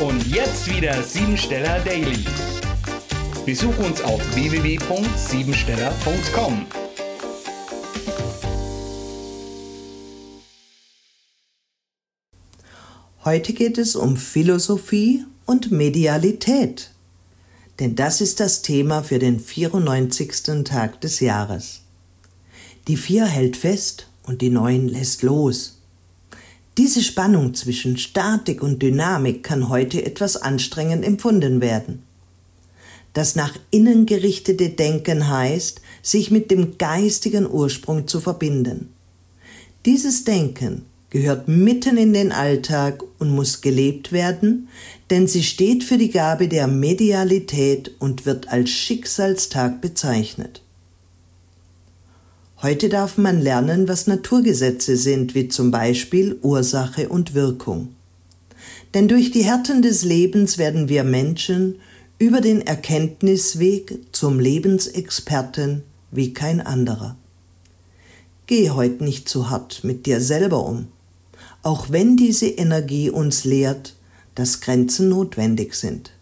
Und jetzt wieder Siebensteller Daily. Besuch uns auf www.siebensteller.com. Heute geht es um Philosophie und Medialität. Denn das ist das Thema für den 94. Tag des Jahres. Die vier hält fest und die neun lässt los. Diese Spannung zwischen Statik und Dynamik kann heute etwas anstrengend empfunden werden. Das nach innen gerichtete Denken heißt, sich mit dem geistigen Ursprung zu verbinden. Dieses Denken gehört mitten in den Alltag und muss gelebt werden, denn sie steht für die Gabe der Medialität und wird als Schicksalstag bezeichnet. Heute darf man lernen, was Naturgesetze sind, wie zum Beispiel Ursache und Wirkung. Denn durch die Härten des Lebens werden wir Menschen über den Erkenntnisweg zum Lebensexperten wie kein anderer. Geh heute nicht zu hart mit dir selber um auch wenn diese Energie uns lehrt, dass Grenzen notwendig sind.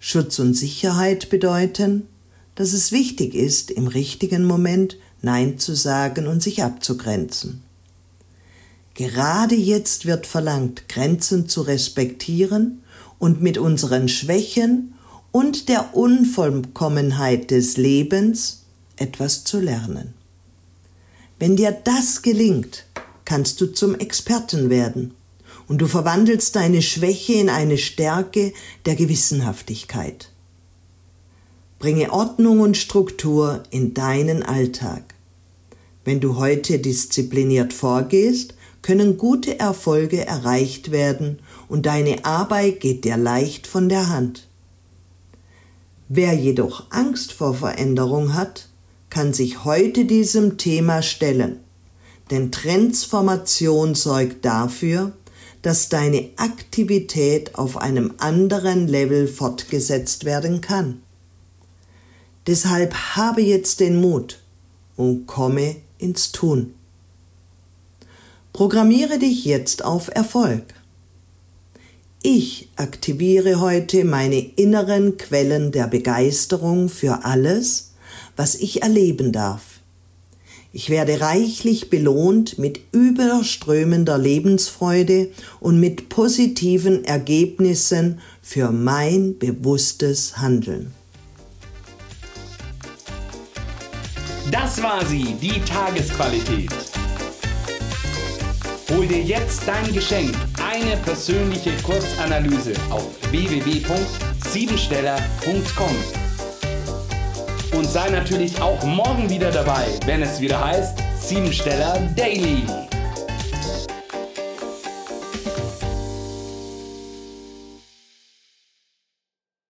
Schutz und Sicherheit bedeuten, dass es wichtig ist, im richtigen Moment Nein zu sagen und sich abzugrenzen. Gerade jetzt wird verlangt, Grenzen zu respektieren und mit unseren Schwächen und der Unvollkommenheit des Lebens etwas zu lernen. Wenn dir das gelingt, kannst du zum Experten werden und du verwandelst deine Schwäche in eine Stärke der Gewissenhaftigkeit. Bringe Ordnung und Struktur in deinen Alltag. Wenn du heute diszipliniert vorgehst, können gute Erfolge erreicht werden und deine Arbeit geht dir leicht von der Hand. Wer jedoch Angst vor Veränderung hat, kann sich heute diesem Thema stellen denn Transformation sorgt dafür, dass deine Aktivität auf einem anderen Level fortgesetzt werden kann. Deshalb habe jetzt den Mut und komme ins Tun. Programmiere dich jetzt auf Erfolg. Ich aktiviere heute meine inneren Quellen der Begeisterung für alles, was ich erleben darf. Ich werde reichlich belohnt mit überströmender Lebensfreude und mit positiven Ergebnissen für mein bewusstes Handeln. Das war sie, die Tagesqualität. Hol dir jetzt dein Geschenk, eine persönliche Kurzanalyse auf www.siebensteller.com und sei natürlich auch morgen wieder dabei, wenn es wieder heißt Siebensteller Daily.